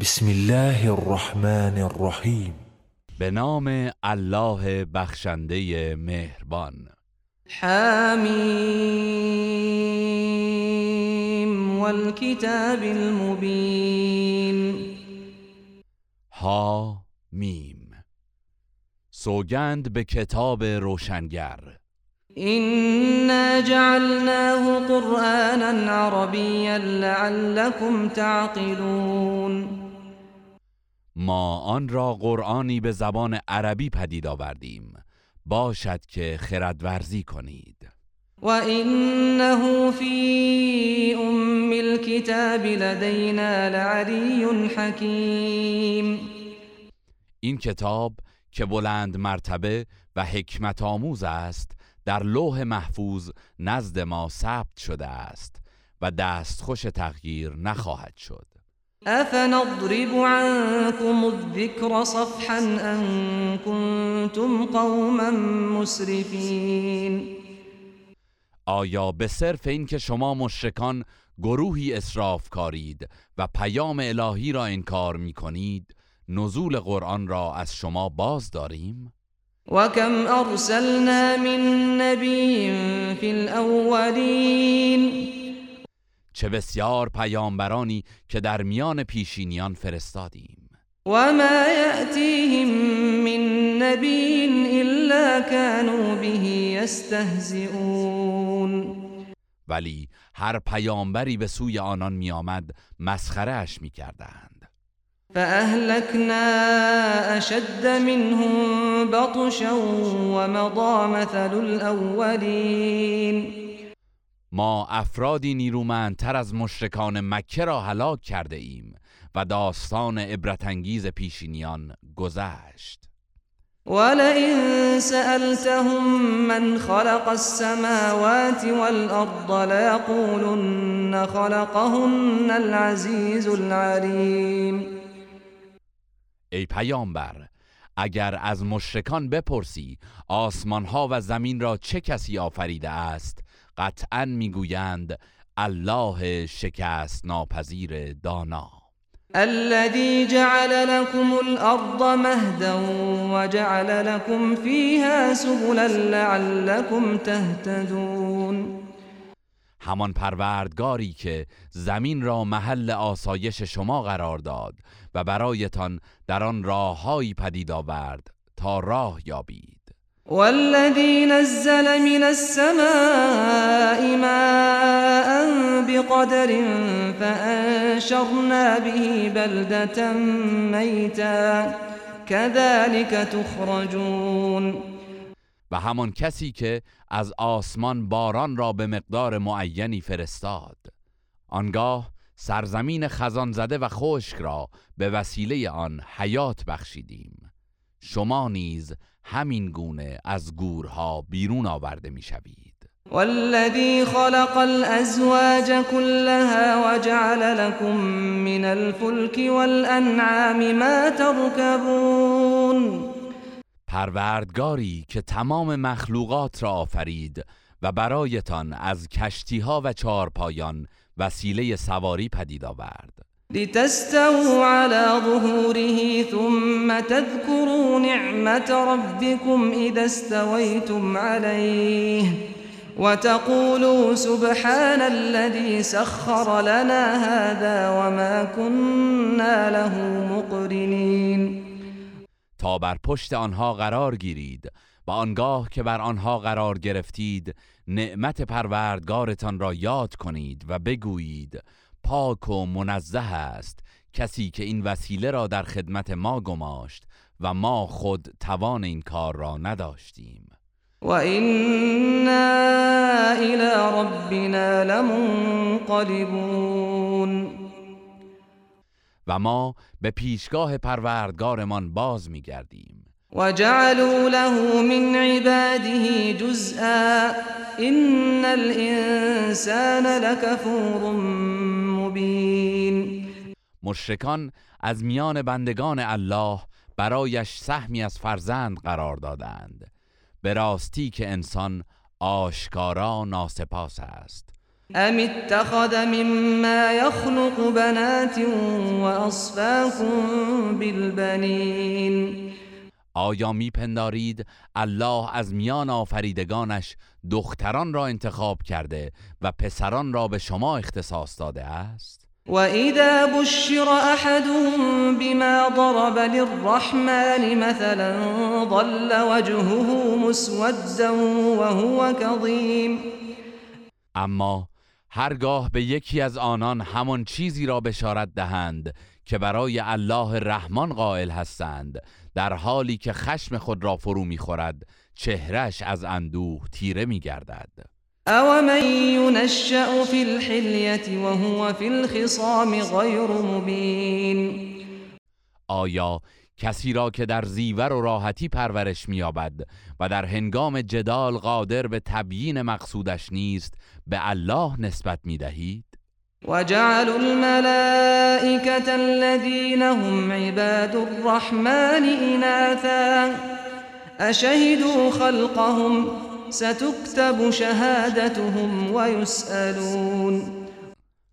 بسم الله الرحمن الرحیم به نام الله بخشنده مهربان. حمیم والکتاب المبین. ها میم سوگند به کتاب روشنگر. إنا جعلناه قرآنا عربيا لعلكم تعقلون. ما آن را قرآنی به زبان عربی پدید آوردیم. باشد که خردورزی کنید. و انه فی ام الكتاب لدینا لعلی حکیم. این کتاب که بلند مرتبه و حکمت آموز است در لوح محفوظ نزد ما ثبت شده است و دستخوش تغییر نخواهد شد. افنضرب عنكم الذكر صفحا ان كنتم قوما مسرفین آیا به صرف اینکه شما مشرکان گروهی اسراف کارید و پیام الهی را انکار می کنید نزول قرآن را از شما باز داریم؟ وكم ارسلنا من نبی فی الاولین چه بسیار پیامبرانی که در میان پیشینیان فرستادیم. و ما یأتیهم من نبی الا كانوا به یستهزئون ولی هر پیامبری به سوی آنان میآمد مسخره اش می‌کردند. فأهلكنا أشد منهم بطشا ومضى مثل الأولين. ما افرادی نیرومندتر از مشرکان مکه را هلاک کرده ایم و داستان عبرتانگیز پیشینیان گذشت. ولئن سألتهم من خلق السماوات والأرض ليقولن خلقهن العزيز العليم. ای پیامبر اگر از مشرکان بپرسی آسمان ها و زمین را چه کسی آفریده است قطعا می‌گویند الله شکست ناپذیر دانا. الذي جعل لكم الارض مهدا وجعل لكم فيها سبلا لعلكم تهتدون. همان پروردگاری که زمین را محل آسایش شما قرار داد و برایتان در آن راههایی پدید آورد تا راه یابید. والذی نزل من السماء ماء بقدر فانشرنا به بلدة میتا كذلك تخرجون. و همان کسی که از آسمان باران را به مقدار معینی فرستاد. آنگاه سرزمین خزان زده و خشک را به وسیله آن حیات بخشیدیم. شما نیز همین گونه از گورها بیرون آورده می‌شوید. والذی خلق الازواج كلها وجعل لكم من الفلك والانعام ما تركبون پروردگاری که تمام مخلوقات را آفرید و برایتان از کشتیها و چارپایان وسیله سواری پدید آورد. لتستووا على ظهوره ثم تذكروا نعمت ربكم اذا استويتم عليه وتقولوا سبحان الذي سخر لنا هذا وما كنا له مقرنين. تا بر پشت آنها قرار گیرید و آنگاه که بر آنها قرار گرفتید نعمت پروردگارتان را یاد کنید و بگویید پاک و منزه است کسی که این وسیله را در خدمت ما گماشت و ما خود توان این کار را نداشتیم. و اینا الى ربنا لمنقلبون. و ما به پیشگاه پروردگارمان باز میگردیم وجعلوا له من عباده جزءا ان الانسان لكفور مبین. مشرکان از میان بندگان الله برایش سهمی از فرزند قرار دادند. به راستی که انسان آشکارا ناسپاس است. ام اتخذ مما يخلق بنات واصفاكم بالبنین. آیا میپندارید الله از میان آفریدگانش دختران را انتخاب کرده و پسران را به شما اختصاص داده است؟ وإذا بشر أحدهم بما ضرب للرحمن مثلا ظل وجهه مسودا وهو كظيم اما هرگاه به یکی از آنان همان چیزی را بشارت دهند که برای الله رحمان قائل هستند در حالی که خشم خود را فرو می‌خورد چهرش از اندوه تیره میگردد. او من ينشأ في الحلیت وهو في الخصام غیر مبین آیا کسی را که در زیور و راحتی پرورش مییابد و در هنگام جدال قادر به تبیین مقصودش نیست به الله نسبت می‌دهید؟ وجعلوا الملائكة الذين هم عباد الرحمن إناثا أشهدوا خلقهم ستكتب شهادتهم ويسألون.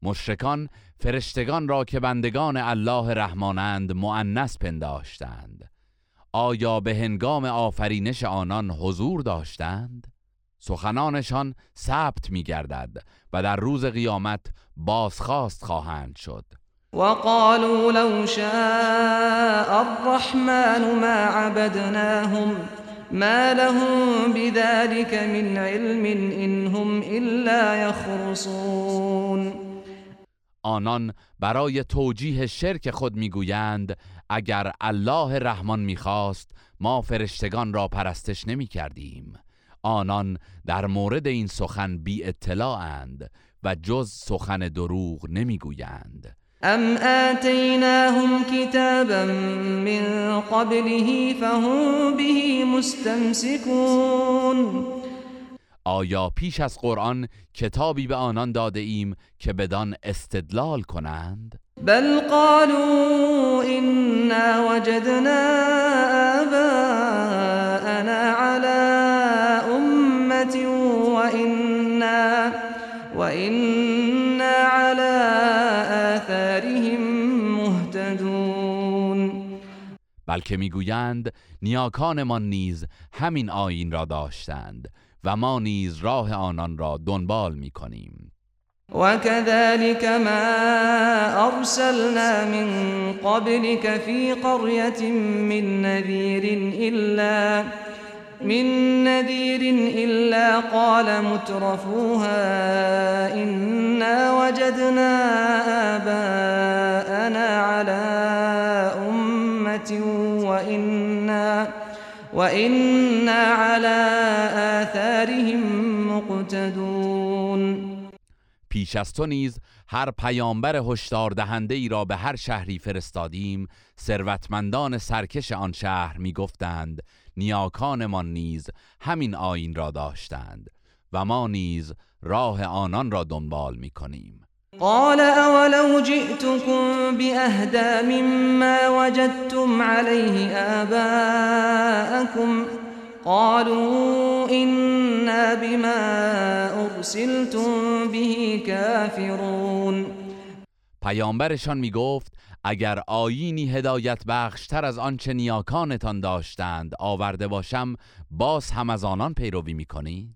مشرکان فرشتگان را که بندگان الله رحمانند مؤنث پنداشتند. آیا به هنگام آفرینش آنان حضور داشتند؟ سخنانشان ثبت می گردد و در روز قیامت بازخواست خواهند شد. وقالوا لو شاء الرحمن ما عبدناهم ما لهم بذلك من علم إنهم إلا يخرصون. آنان برای توجیه شرک خود می‌گویند اگر الله رحمان می‌خواست ما فرشتگان را پرستش نمی کردیم آنان در مورد این سخن بی اطلاعند و جز سخن دروغ نمی‌گویند. ام آتیناهم کتابا من قبله فهم به مستمسکون آیا پیش از قرآن کتابی به آنان داده ایم که بدان استدلال کنند؟ بل قالوا إنا وجدنا آباءنا على أمة وإنا, وإنا على آثارهم مهتدون. بلکه می‌گویند نیاکانمان نیز همین آیین را داشتند. و ما نیز راه آنان را دنبال می‌کنیم. وكذلك ما أرسلنا من قبلك في قرية من نذير إلا من نذير إلا قال مترفوها إنا وجدنا آباءنا على أمة وإنا وإنا على آثارهم مقتدون پیش از تو نیز هر پیامبر هشدار دهنده ای را به هر شهری فرستادیم ثروتمندان سرکش آن شهر می‌گفتند نیاکانمان نیز همین آیین را داشتند و ما نیز راه آنان را دنبال می‌کنیم. قال اولو جئتكم باهدا مما وجدتم عليه آباءكم قالوا إنا بما ارسلتم به كافرون. پیامبرشان می‌گفت اگر آیینی هدایت بخشتر از آنچه نیاکانتان داشتند آورده باشم باز هم از آنان پیروی می‌کنید؟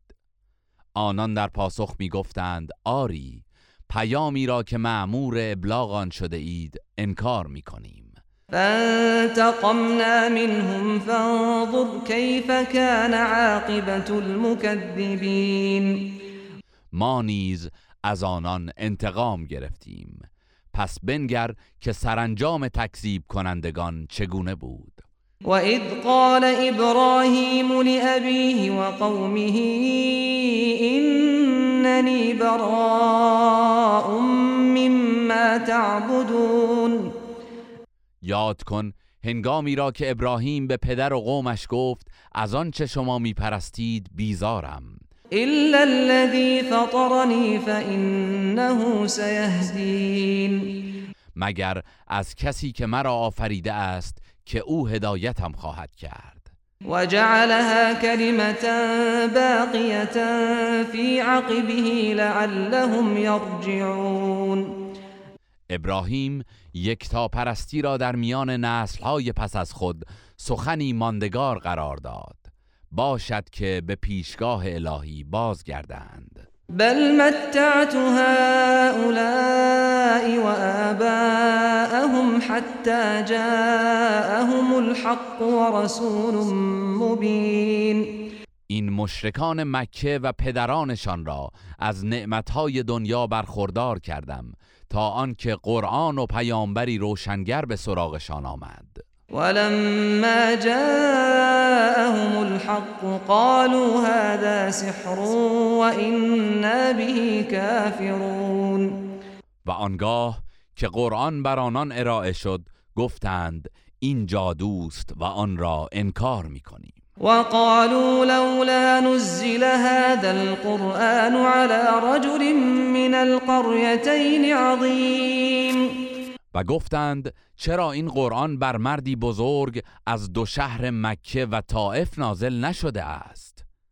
آنان در پاسخ می‌گفتند آری پیامی را که معمور ابلاغ آن شده اید انکار می‌کنیم فانتقمنا منهم فانظر كيف كان عاقبة المكذبين. ما نیز از آنان انتقام گرفتیم. پس بنگر که سرانجام تکذیب کنندگان چگونه بود؟ وإذ قال إبراهيم لأبيه وقومه إنني براء مما تعبدون. یاد کن هنگامی را که ابراهیم به پدر و قومش گفت از آنچه شما میپرستید بیزارم. إلا الذي فطرني فإنه سيهدين. مگر از کسی که مرا آفریده است که او هدایتم خواهد کرد؟ وجعلها كلمة باقية في عقبه لعلهم يرجعون. ابراهیم یکتا پرستی را در میان نسلهای پس از خود سخنی ماندگار قرار داد. باشد که به پیشگاه الهی بازگردند. بل متعت هؤلاء وآباءهم حتى جاءهم الحق ورسول مبین این مشرکان مکه و پدرانشان را از نعمتهای دنیا برخوردار کردم تا آنکه قرآن و پیامبری روشنگر به سراغشان آمد. ولما جاءهم الحق قالوا هذا سحر وإنا به كافرون و آنگاه که قرآن بر آنان ارائه شد گفتند این جادوست و آن را انکار می‌کنیم. وقالوا لولا نزل هذا القرآن على رجل من القريتين عظيم. و گفتند چرا این قرآن بر مردی بزرگ از دو شهر مکه و طائف نازل نشده است؟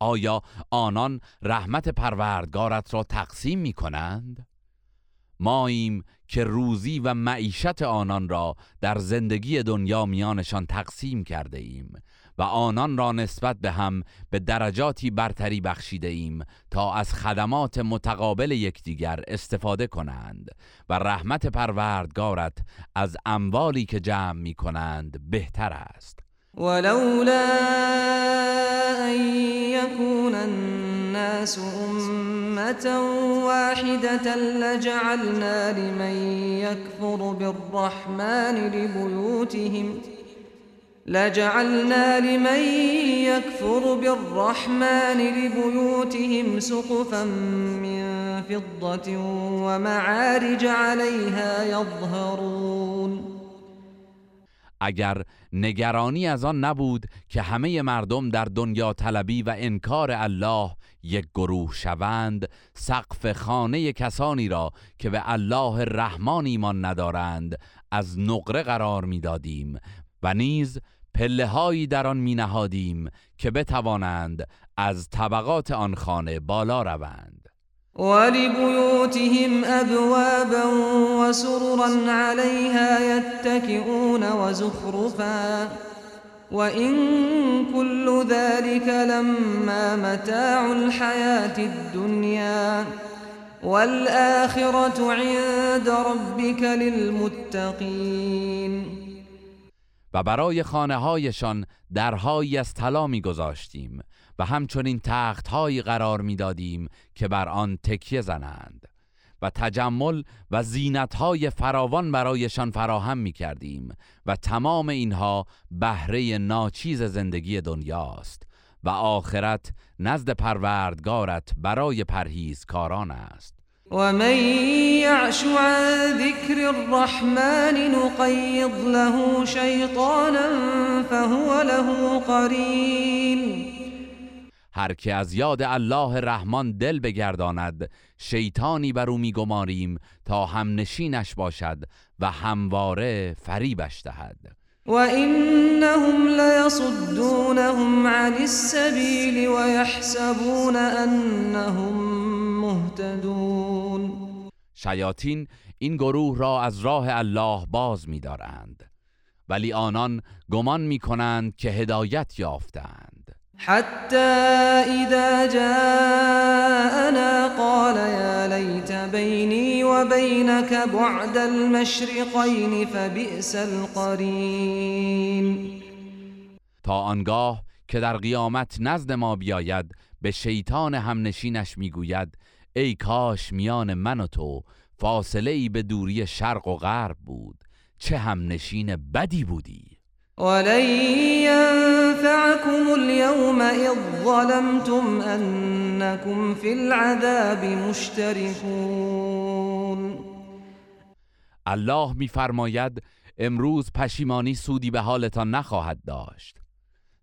آیا آنان رحمت پروردگارت را تقسیم می کنند؟ ماییم که روزی و معیشت آنان را در زندگی دنیا میانشان تقسیم کرده ایم و آنان را نسبت به هم به درجاتی برتری بخشیده ایم تا از خدمات متقابل یکدیگر استفاده کنند و رحمت پروردگارت از اموالی که جمع می کنند بهتر است ولولا أن يكون الناس أمة واحدة لجعلنا لمن يكفر بالرحمن لبيوتهم لجعلنا لمن يكفر بالرحمن لبيوتهم سقفا من فضة ومعارج عليها يظهرون. اگر نگرانی از آن نبود که همه مردم در دنیا طلبی و انکار الله یک گروه شوند سقف خانه کسانی را که به الله رحمان ایمان ندارند از نقره قرار می‌دادیم و نیز پله هایی در آن می نهادیم که بتوانند از طبقات آن خانه بالا روند. ولبيوتهم أبوابا وسررا عليها يتكئون وزخرفا. وإن كل ذلك لما متاع الحياة الدنيا. والآخرة عند ربك للمتقين. و برای خانه هایشان درهایی از طلا میگذاشتیم. و همچنین تخت هایی قرار می‌دادیم که بر آن تکیه زنند و تجمل و زینت های فراوان برایشان فراهم می کردیم و تمام اینها بهره ناچیز زندگی دنیاست و آخرت نزد پروردگارت برای پرهیزکاران است. ومن يعش عن ذكر الرحمن نقيض له شيطانا فهو له قرين. هر که از یاد الله رحمان دل بگرداند شیطانی بر او میگماریم تا هم نشینش باشد و همواره فریبش دهد. وإنهم ليصدونهم عن السبيل ويحسبون أنهم مهتدون. شیاطین این گروه را از راه الله باز می‌دارند. ولی آنان گمان می‌کنند که هدایت یافتند. حتى إذا جاءنا قال يا ليت بيني وبينك بعد المشرقين فبئس القرين تا آنگاه که در قیامت نزد ما بیاید به شیطان همنشینش می‌گوید ای کاش میان من و تو فاصله ای به دوری شرق و غرب بود چه همنشین بدی بودی. ولن ينفعكم اليوم إذ ظلمتم أنكم في العذاب مشتركون. الله میفرماید امروز پشیمانی سودی به حالتان نخواهد داشت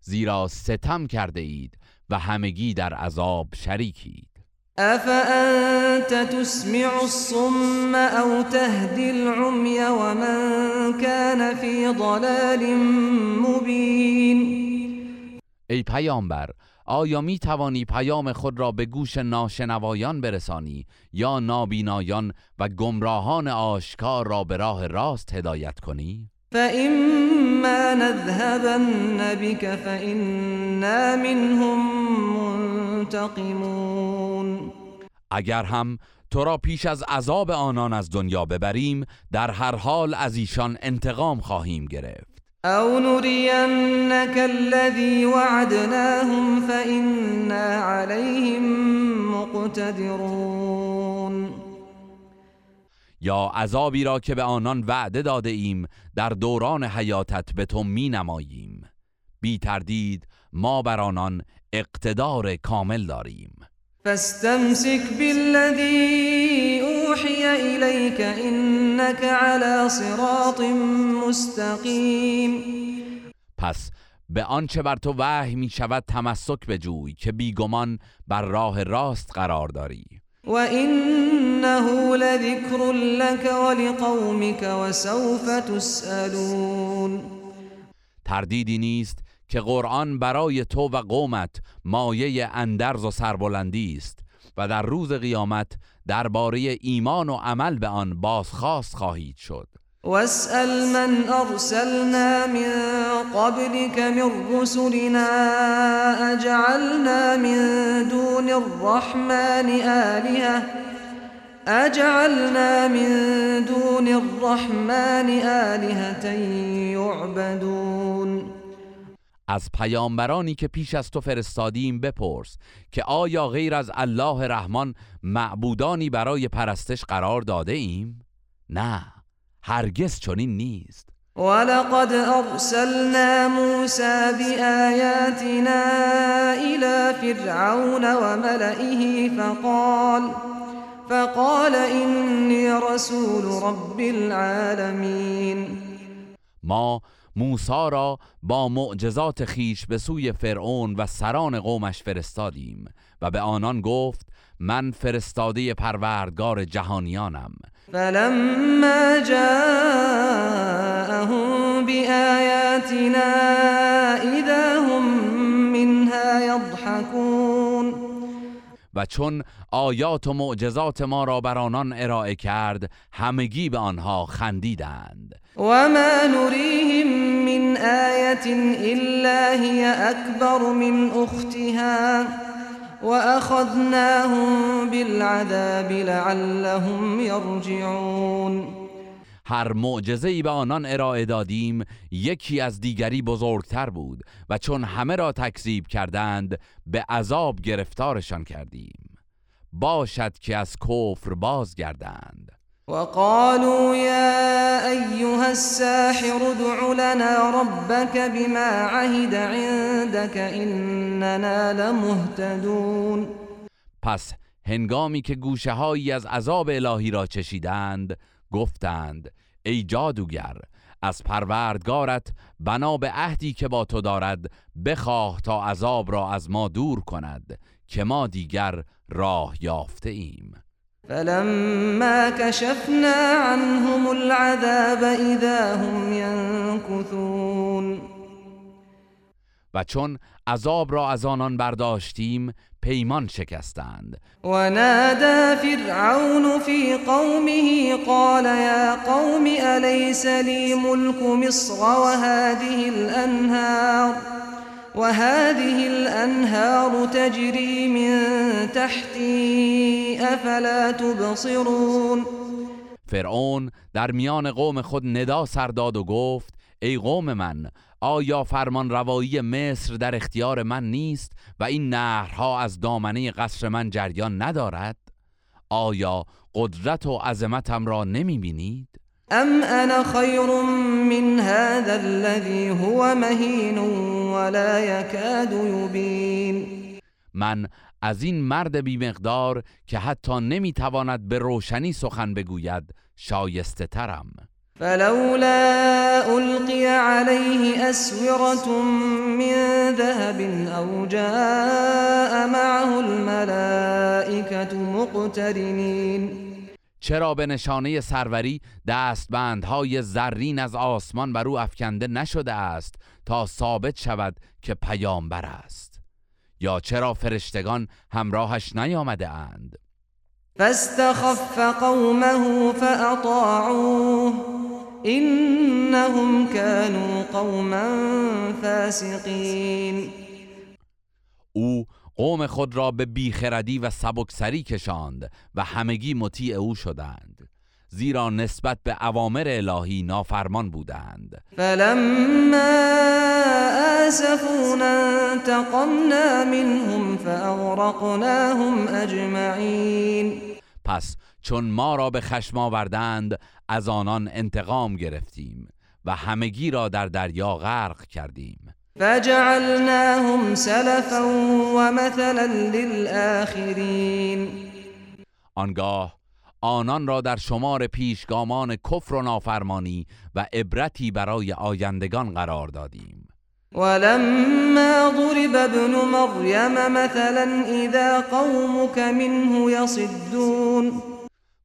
زیرا ستم کرده اید و همگی در عذاب شریکید. أفأنت تسمع الصم أو تهدي العمي ومن كان في ضلال مبين ای پیامبر آیا می توانی پیام خود را به گوش ناشنوایان برسانی یا نابینایان و گمراهان آشکار را به راه راست هدایت کنی؟ فإما نذهبن بك فإنا منهم منتقمون اگر هم تو را پیش از عذاب آنان از دنیا ببریم در هر حال از ایشان انتقام خواهیم گرفت. أو نرينك الذي وعدناهم فإنا عليهم مقتدرون یا عذابی را که به آنان وعده داده ایم در دوران حیاتت به تو می نماییم. بی تردید ما بر آنان اقتدار کامل داریم. فاستمسك بالذي أوحي إليك إنك على صراط مستقيم. پس به آنچه بر تو وحی می شود تمسک بجوی که بیگمان بر راه راست قرار داری. وإنه لذكر لك ولقومك وسوف تسألون تردیدی نیست که قرآن برای تو و قومت مایه اندرز و سربلندی است و در روز قیامت درباره ایمان و عمل به آن بازخواست خواهید شد. واسأل من أرسلنا من قبلك من رسلنا أجعلنا من دون الرحمن آلهة؟ أجعلنا من دون الرحمن آلهة يعبدون. از پیامبرانی که پیش از تو فرستادیم بپرس که آیا غیر از الله رحمان معبودانی برای پرستش قرار داده ایم؟ نه. هرگز چنین نیست. ولقد أرسلنا موسى بآياتنا إلى فرعون وملئه فقال فقال إني رسول رب العالمين. ما موسی را با معجزات خیش به سوی فرعون و سران قومش فرستادیم و به آنان گفت من فرستاده پروردگار جهانیانم. فلما جاءهم بآياتنا إذا هم منها يضحكون و چون آیات و معجزات ما را بر آنان ارائه کرد همگی به آنها خندیدند. وما نريهم من آية إلا هي أكبر من أختها. وأخذناهم بالعذاب لعلهم يرجعون. هر معجزه ای به آنان ارائه دادیم یکی از دیگری بزرگتر بود و چون همه را تکذیب کردند به عذاب گرفتارشان کردیم. باشد که از کفر بازگردند. وقالوا يا أيها الساحر ادع لنا ربك بما عهد عندك إننا لمهتدون. پس هنگامی که گوشه از عذاب الهی را چشیدند گفتند ای جادوگر از پروردگارت بنا به عهدی که با تو دارد بخواه تا عذاب را از ما دور کند که ما دیگر راه یافته ایم فلما كشفنا عنهم العذاب إذا هم ينكثون. و چون عذاب را از آنان برداشتیم پیمان شکستند. ونادى فرعون في قومه قال يا قوم أليس لي ملك مصر وهذه الأنهار؟ وهذه الأنهار تجري من تحتي أفلا تبصرون فرعون در میان قوم خود ندا سر داد و گفت ای قوم من آیا فرمان روایی مصر در اختیار من نیست و این نهرها از دامنه قصر من جریان ندارد آیا قدرت و عظمتم را نمی بینید؟ ام انا خیر من هذا الذي هو مهین ولا يكاد يبين. من از این مرد بیمقدار که حتی نمی‌تواند به روشنی سخن بگوید شایسته ترم فلولا القي عليه اسوره من ذهب او جاء معه الملائكه مقترنين. چرا به نشانه سروری دستبندهای زرین از آسمان بر او افکنده نشده است تا ثابت شود که پیامبر است؟ یا چرا فرشتگان همراهش نیامده اند؟ فاستخف قومه فأطاعوه إنهم كانوا قوما فاسقین. قوم خود را به بیخردی و سبکسری کشاند و همگی مطیع او شدند. زیرا نسبت به اوامر الهی نافرمان بودند. فلما آسفونا انتقمنا منهم فأغرقناهم اجمعین. پس چون ما را به خشم آوردند از آنان انتقام گرفتیم و همگی را در دریا غرق کردیم. فجعلناهم سلفا ومثلا للآخرین آنگاه آنان را در شمار پیشگامان کفر و نافرمانی و عبرتی برای آیندگان قرار دادیم. ولما ضرب ابن مریم مثلا اذا قومك منه يصدون.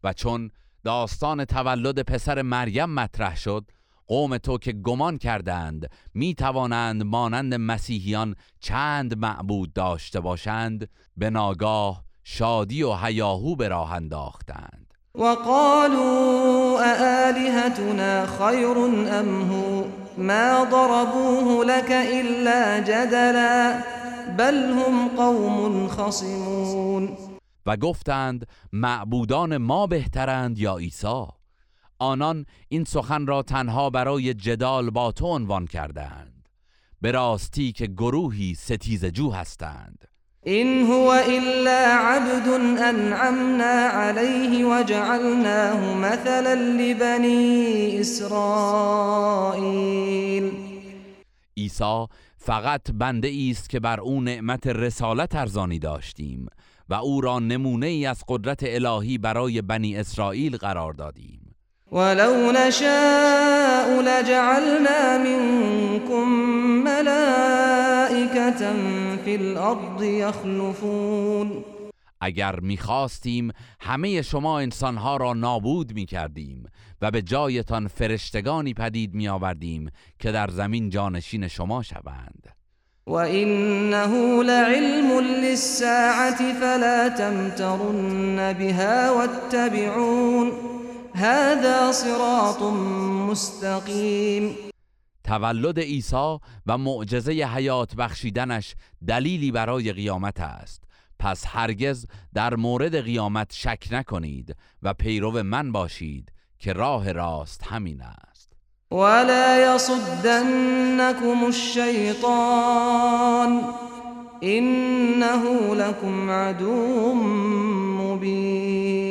و چون داستان تولد پسر مریم مطرح شد قوم تو که گمان کردند می توانند مانند مسیحیان چند معبود داشته باشند به ناگاه شادی و هیاهو به راه انداختند. وقالوا أآلهتنا خير أم هو؟ ما ضربوه لك إلا جدلا بل هم قوم خصمون. و گفتند معبودان ما بهترند یا عیسی؟ آنان این سخن را تنها برای جدال با تو عنوان کردند به راستی که گروهی ستیز جو هستند. إن هو إلا عبد أنعمنا عليه وجعلناه مثلا لبني إسرائيل عیسی فقط بنده است که بر او نعمت رسالت ارزانی داشتیم و او را نمونه ای از قدرت الهی برای بنی اسرائیل قرار دادیم. ولو نشاء لجعلنا منكم ملائكة في الأرض يخلفون. اگر می‌خواستیم همه شما انسانها را نابود می‌کردیم و به جایتان فرشتگانی پدید میآوردیم که در زمین جانشین شما شوند. وإنه لعلم للساعة فلا تمترن بها واتبعون هذا صراط مستقیم تولد عیسی و معجزه حیات بخشیدنش دلیلی برای قیامت است. پس هرگز در مورد قیامت شک نکنید و پیرو من باشید که راه راست همین است. ولا يصدنكم الشيطان إنه لكم عدو مبين.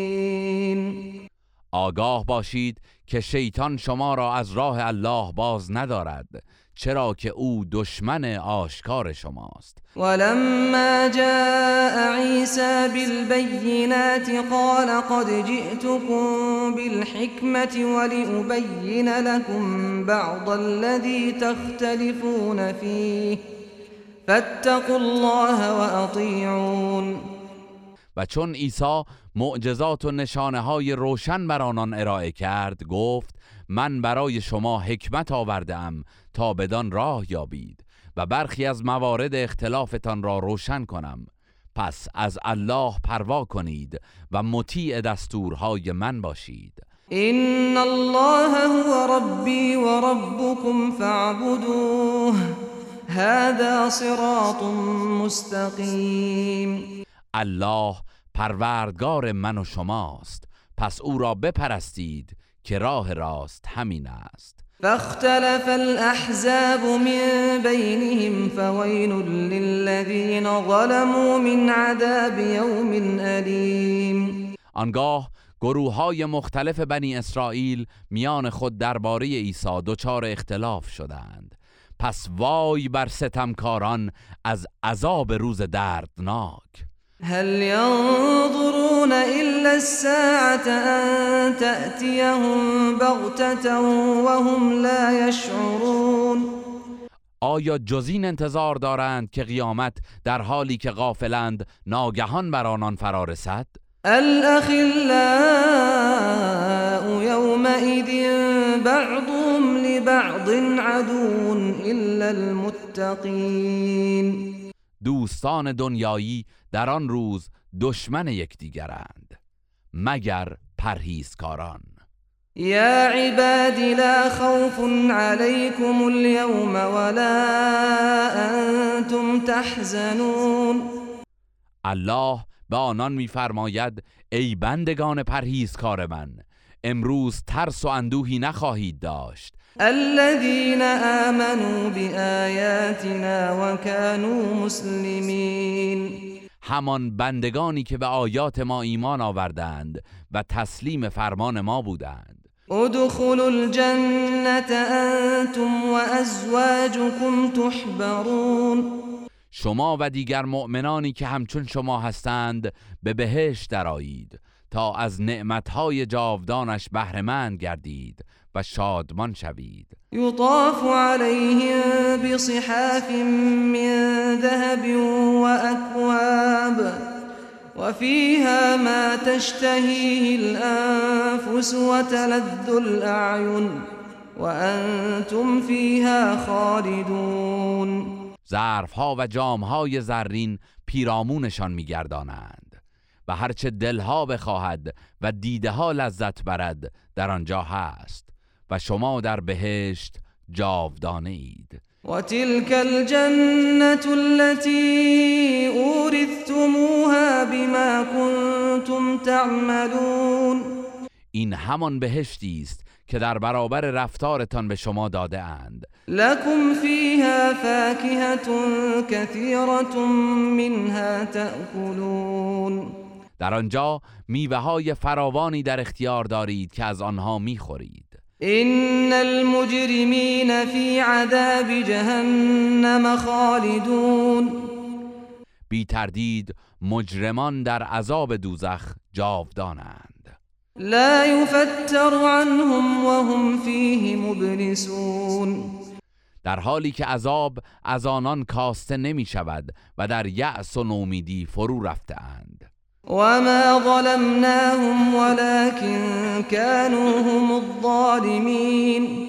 آگاه باشید که شیطان شما را از راه الله باز ندارد چرا که او دشمن آشکار شماست. ولما جاء عيسى بالبينات قال قد جئتكم بالحكمة ولأبين لكم بعض الذي تختلفون فيه فاتقوا الله وأطيعون و چون عیسی معجزات و نشانه های روشن بر آنان ارائه کرد گفت من برای شما حکمت آوردم تا بدان راه یابید و برخی از موارد اختلافتان را روشن کنم. پس از الله پروا کنید و مطیع دستورهای من باشید. إن الله هو ربي وربكم فاعبدوه هذا صراط مستقيم الله پروردگار من و شماست. پس او را بپرستید که راه راست همین است. فاختلف الأحزاب من بينهم فويل للذين ظلموا من عذاب يوم أليم آنگاه گروه های مختلف بنی اسرائیل میان خود درباره عیسی دچار اختلاف شدند. پس وای بر ستمکاران از عذاب روز دردناک. هل ينظرون إلا الساعة أن تأتيهم بغتة وهم لا يشعرون؟ آیا جز این انتظار دارند که قیامت در حالی که غافلند ناگهان بر آنان فرا رسد؟ الأخلاء يومئذ بعضهم لبعض عدو إلا المتقين. دوستان دنیایی در آن روز دشمن یکدیگرند مگر پرهیزکاران. يا عباد لا خوف عليكم اليوم ولا أنتم تحزنون. الله به آنان میفرماید ای بندگان پرهیزکار من امروز ترس و اندوهی نخواهید داشت. الذين آمنوا بآياتنا وكانوا مسلمين همان بندگانی که به آیات ما ایمان آوردند و تسلیم فرمان ما بودند. ادخلوا الجنة أنتم وأزواجكم تحبرون. شما و دیگر مؤمنانی که همچون شما هستند به بهشت درآیید تا از نعمتهای جاودانش بهرهمند گردید و شادمان شوید. يطاف عليهم بصحاف من ذهب وأكواب وفيها ما تشتهيه الأنفس وتلذ الأعين وأنتم فيها خالدون. ظرف ها و جام های زرین پیرامونشان میگردانند و هرچه دلها بخواهد و دیده ها لذت برد در آنجا هست. و شما در بهشت جاودانه اید. وتلك الجنة التي أورثتموها بما كنتم تعملون. این همان بهشتی است که در برابر رفتارتان به شما داده اند. لكم فيها فاكهة كثيرة منها تأكلون در آنجا میوه های فراوانی در اختیار دارید که از آنها می‌خورید. إن المجرمين في عذاب جهنم خالدون. بی تردید مجرمان در عذاب دوزخ جاودانند. لا يفتر عنهم وهم فيه مبلسون. در حالی که عذاب از آنان کاسته نمی شود و در یأس و نومیدی فرو رفتهاند. وما ظلمناهم ولكن كانوا هم الظالمين.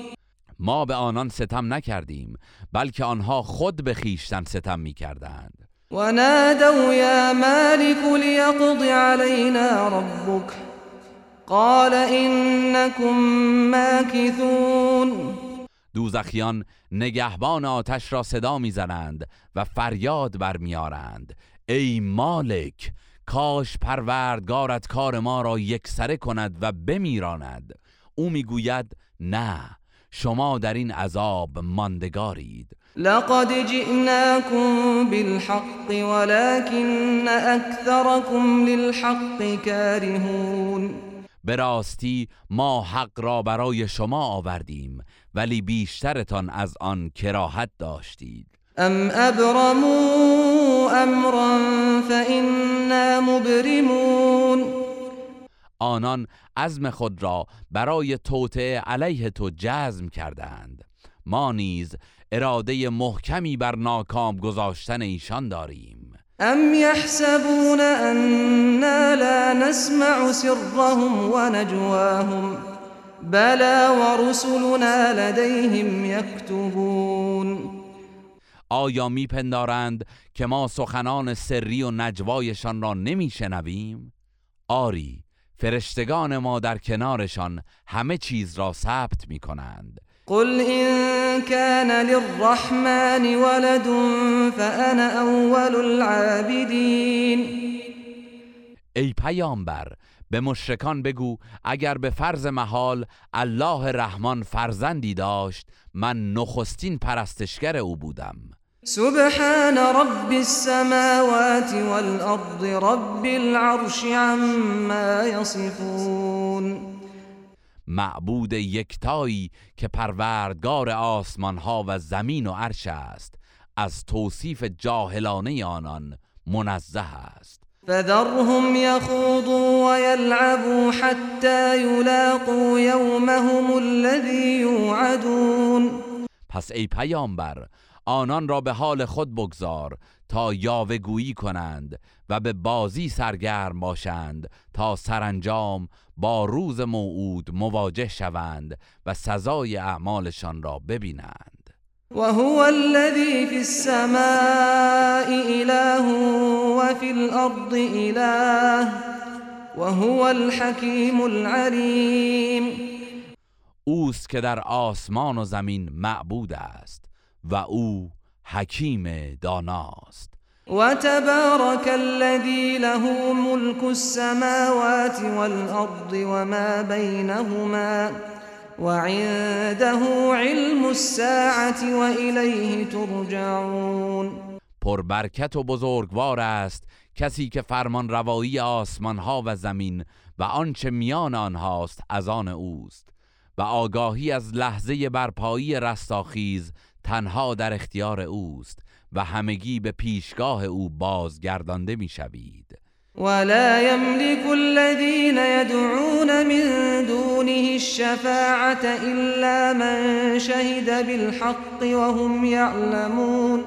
ما به آنان ستم نکردیم بلکه آنها خود به خیشتن ستم می کردند ونادوا يا مالك ليقض علينا ربك. قال إنكم ماكثون. دوزخیان نگهبان آتش را صدا می‌زنند و فریاد برمیارند ای مالک کاش پروردگارت کار ما را یکسره کند و بمیراند. او می‌گوید نه شما در این عذاب ماندگارید. لقد جئناكم بالحق ولكن أكثركم للحق كارهون به راستی ما حق را برای شما آوردیم ولی بیشترتان از آن کراهت داشتید. أم أبرموا أمرا فإنا مبرمون. آنان عزم خود را برای توطعه علیه تو جزم کردند ما نیز اراده محکمی بر ناکام گذاشتن ایشان داریم. أم يحسبون أنا لا نسمع سرهم ونجواهم. بلى ورسلنا لديهم يكتبون. آیا میپندارند که ما سخنان سری و نجوایشان را نمیشنویم؟ آری فرشتگان ما در کنارشان همه چیز را ثبت می‌کنند. قل إن كان للرحمن ولد فأنا أول العابدين. ای پیامبر به مشرکان بگو اگر به فرض محال الله رحمان فرزندی داشت من نخستین پرستشگر او بودم. سبحان رب السماوات والأرض رب العرش عما يصفون. معبود یکتایی که پروردگار آسمان ها و زمین و عرش است از توصیف جاهلانه آنان منزه است. فذرهم يخوضوا ويلعبوا حتى يلاقوا يومهم الذي يوعدون پس ای پیامبر آنان را به حال خود بگذار تا یاوهگویی کنند و به بازی سرگرم باشند تا سرانجام با روز موعود مواجه شوند و سزای اعمالشان را ببینند. وهو الذي في السماء إله وفي الأرض إله وهو الحكيم العليم اوست که در آسمان و زمین معبود است. و او حکیم داناست. وتبارك الذي له ملك السماوات والأرض وما بينهما وعنده علم الساعة وإليه ترجعون. پربرکت و بزرگوار است کسی که فرمان روایی آسمان ها و زمین و آنچه میان آنهاست از آن اوست و آگاهی از لحظه برپایی رستاخیز تنها در اختیار اوست و همگی به پیشگاه او بازگردانده می‌شوید. ولا يملك الذين يدعون من دونه الشفاعة إلا من شهد بالحق وهم يعلمون.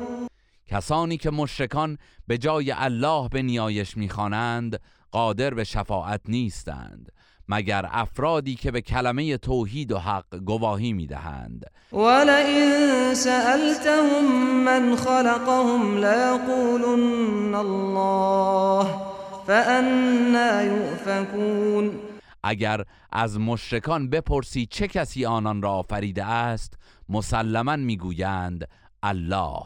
کسانی که مشرکان به جای الله به نیایش می‌خوانند قادر به شفاعت نیستند. مگر افرادی که به کلمه توحید و حق گواهی می‌دهند؟ ولئن سألتهم من خلقهم ليقولن الله فأنا يؤفكون. اگر از مشرکان بپرسی چه کسی آنان را آفریده است مسلما می‌گویند الله.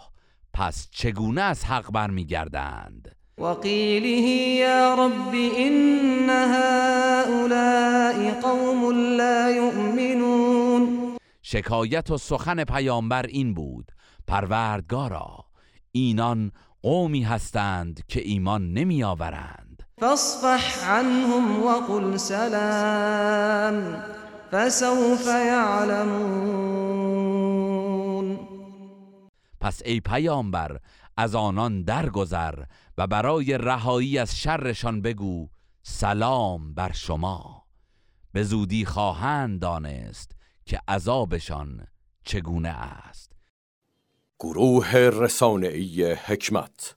پس چگونه از حق برمیگردند؟ وقيله يا رب إن هؤلاء قوم لا يؤمنون. شکایت و سخن پیامبر این بود پروردگارا اینان قومی هستند که ایمان نمی آورند فاصفح عنهم وقل سلام فسوف يعلمون. پس ای پیامبر از آنان درگذر و برای رهایی از شرشان بگو سلام بر شما. به زودی خواهند دانست که عذابشان چگونه است. گروه رسانه‌ای حکمت